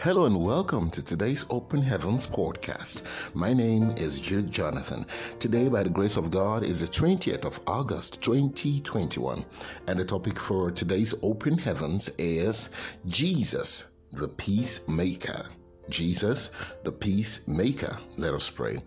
Hello and welcome to today's Open Heavens podcast. My name is Jude Jonathan. Today, by the grace of God, is the 20th of August 2021, and the topic for today's Open Heavens is Jesus, the Peacemaker. Jesus, the Peacemaker. Let us pray.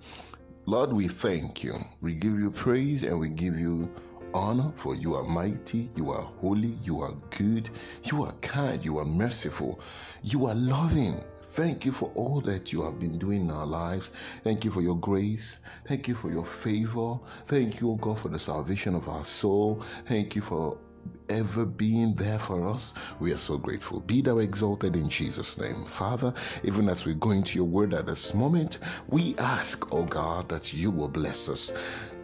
Lord, we thank you. We give you praise and we give you honor, for you are mighty, you are holy, you are good, you are kind, you are merciful, you are loving. Thank you for all that you have been doing in our lives. Thank you for your grace. Thank you for your favor. Thank you, O God, for the salvation of our soul. Thank you for ever being there for us. We are so grateful. Be thou exalted in Jesus' name. Father, even as we go into your word at this moment, we ask, oh God, that you will bless us.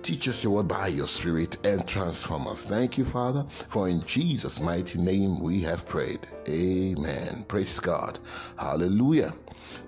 Teach us your word by your spirit and transform us. Thank you, Father, for in Jesus' mighty name we have prayed. Amen. Praise God. Hallelujah.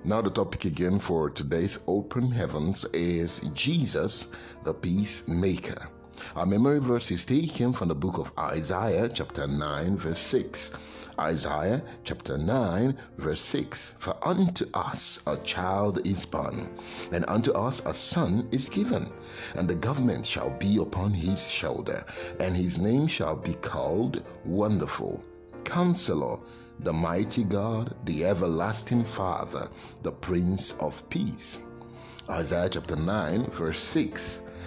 Now, the topic again for today's open heavens is Jesus, the peacemaker. Our memory verse is taken from the book of Isaiah, chapter 9, verse 6. Isaiah chapter 9, verse 6 For unto us a child is born, and unto us a son is given, and the government shall be upon his shoulder, and his name shall be called Wonderful, Counselor, the Mighty God, the Everlasting Father, the Prince of Peace. Isaiah chapter 9, verse 6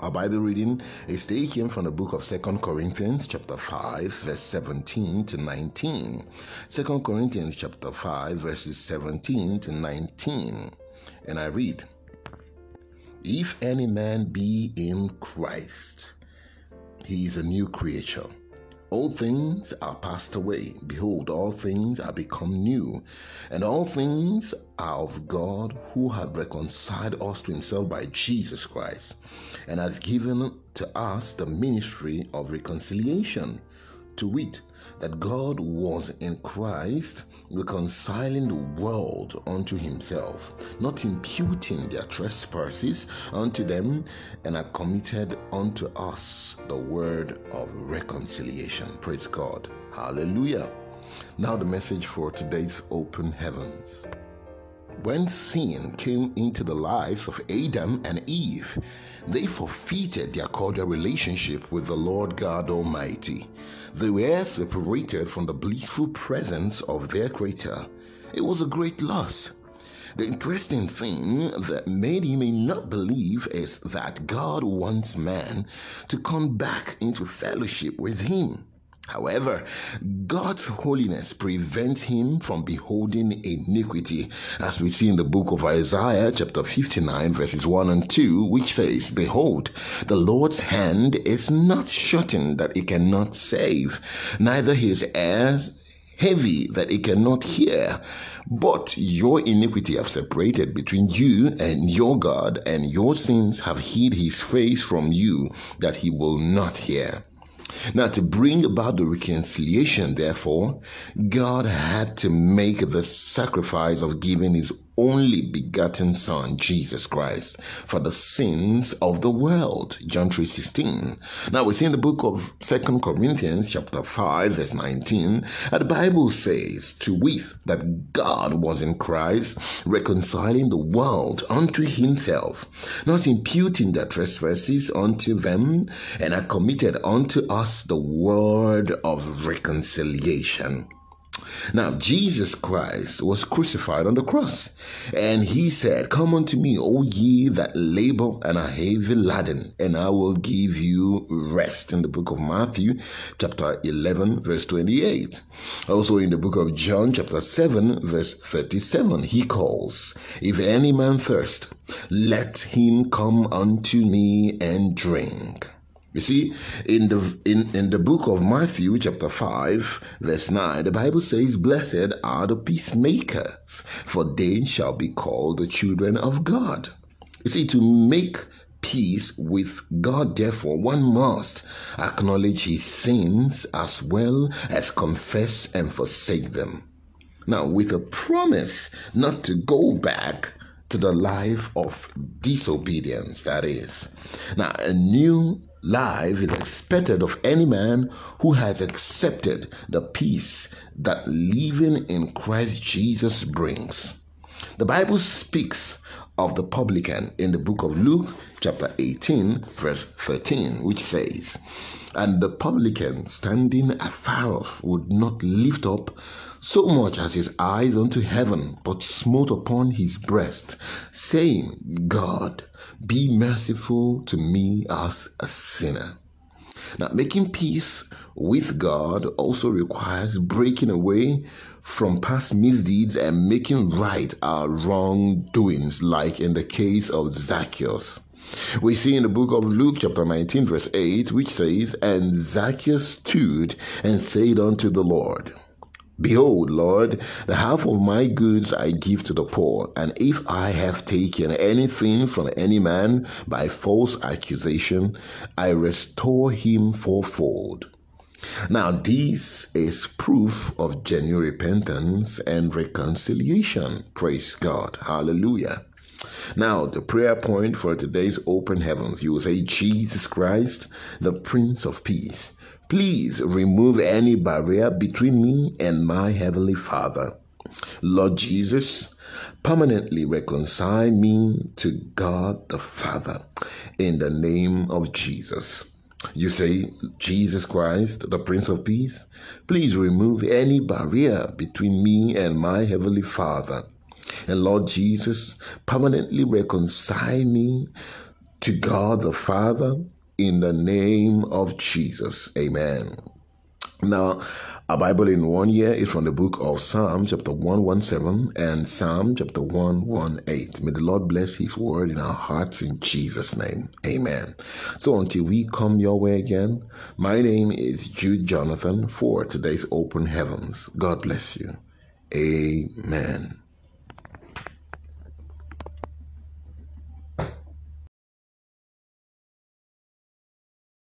Our Bible reading is taken from the book of Second Corinthians chapter 5 verse 17 to 19. 2 Corinthians chapter 5 verses 17 to 19. And I read, If any man be in Christ, he is a new creature. All things are passed away. Behold, all things are become new. And all things are of God who had reconciled us to himself by Jesus Christ and has given to us the ministry of reconciliation to wit, that God was in Christ reconciling the world unto himself, not imputing their trespasses unto them, and had committed unto us the word of reconciliation. Praise God. Hallelujah. Now, the message for today's open heavens. When sin came into the lives of Adam and Eve, they forfeited their cordial relationship with the Lord God Almighty. They were separated from the blissful presence of their Creator. It was a great loss. The interesting thing that many may not believe is that God wants man to come back into fellowship with Him. However, God's holiness prevents him from beholding iniquity, as we see in the book of Isaiah, chapter 59, verses 1 and 2, which says, Behold, the Lord's hand is not shortened that it cannot save, neither his ears heavy that it cannot hear. But your iniquity have separated between you and your God, and your sins have hid his face from you, that he will not hear. Now, to bring about the reconciliation, therefore, God had to make the sacrifice of giving his only begotten Son, Jesus Christ, for the sins of the world. John 3.16. Now we see in the book of Second Corinthians chapter 5 verse 19, that the Bible says, to wit, that God was in Christ, reconciling the world unto himself, not imputing their trespasses unto them, and had committed unto us the word of reconciliation. Now, Jesus Christ was crucified on the cross, and he said, Come unto me, O ye that labor and are heavy laden, and I will give you rest. In the book of Matthew, chapter 11, verse 28. Also in the book of John, chapter 7, verse 37, he calls, If any man thirst, let him come unto me and drink. You see, in the in, in the book of Matthew, chapter 5, verse 9, the Bible says, Blessed are the peacemakers, for they shall be called the children of God. You see, to make peace with God, therefore, one must acknowledge his sins as well as confess and forsake them. Now, with a promise not to go back to the life of disobedience, that is. Now, a new life is expected of any man who has accepted the peace that living in Christ Jesus brings. The Bible speaks of the publican in the book of Luke, chapter 18, verse 13, which says, And the publican standing afar off would not lift up so much as his eyes unto heaven, but smote upon his breast, saying, God, be merciful to me as a sinner. Now, making peace with God also requires breaking away from past misdeeds and making right our wrongdoings, like in the case of Zacchaeus. We see in the book of Luke, chapter 19, verse 8, which says, And Zacchaeus stood and said unto the Lord, Behold, Lord, the half of my goods I give to the poor, and if I have taken anything from any man by false accusation, I restore him fourfold. Now, this is proof of genuine repentance and reconciliation. Praise God. Hallelujah. Now, the prayer point for today's open heavens, you will say, Jesus Christ, the Prince of Peace. Please remove any barrier between me and my Heavenly Father. Lord Jesus, permanently reconcile me to God the Father in the name of Jesus. You say, Jesus Christ, the Prince of Peace, please remove any barrier between me and my Heavenly Father. And Lord Jesus, permanently reconcile me to God the Father in the name of Jesus. Amen. Now, a Bible in one year is from the book of Psalm chapter 117 and Psalm chapter 118. May the Lord bless his word in our hearts in Jesus' name. Amen. So until we come your way again, my name is Jude Jonathan for today's Open Heavens. God bless you. Amen.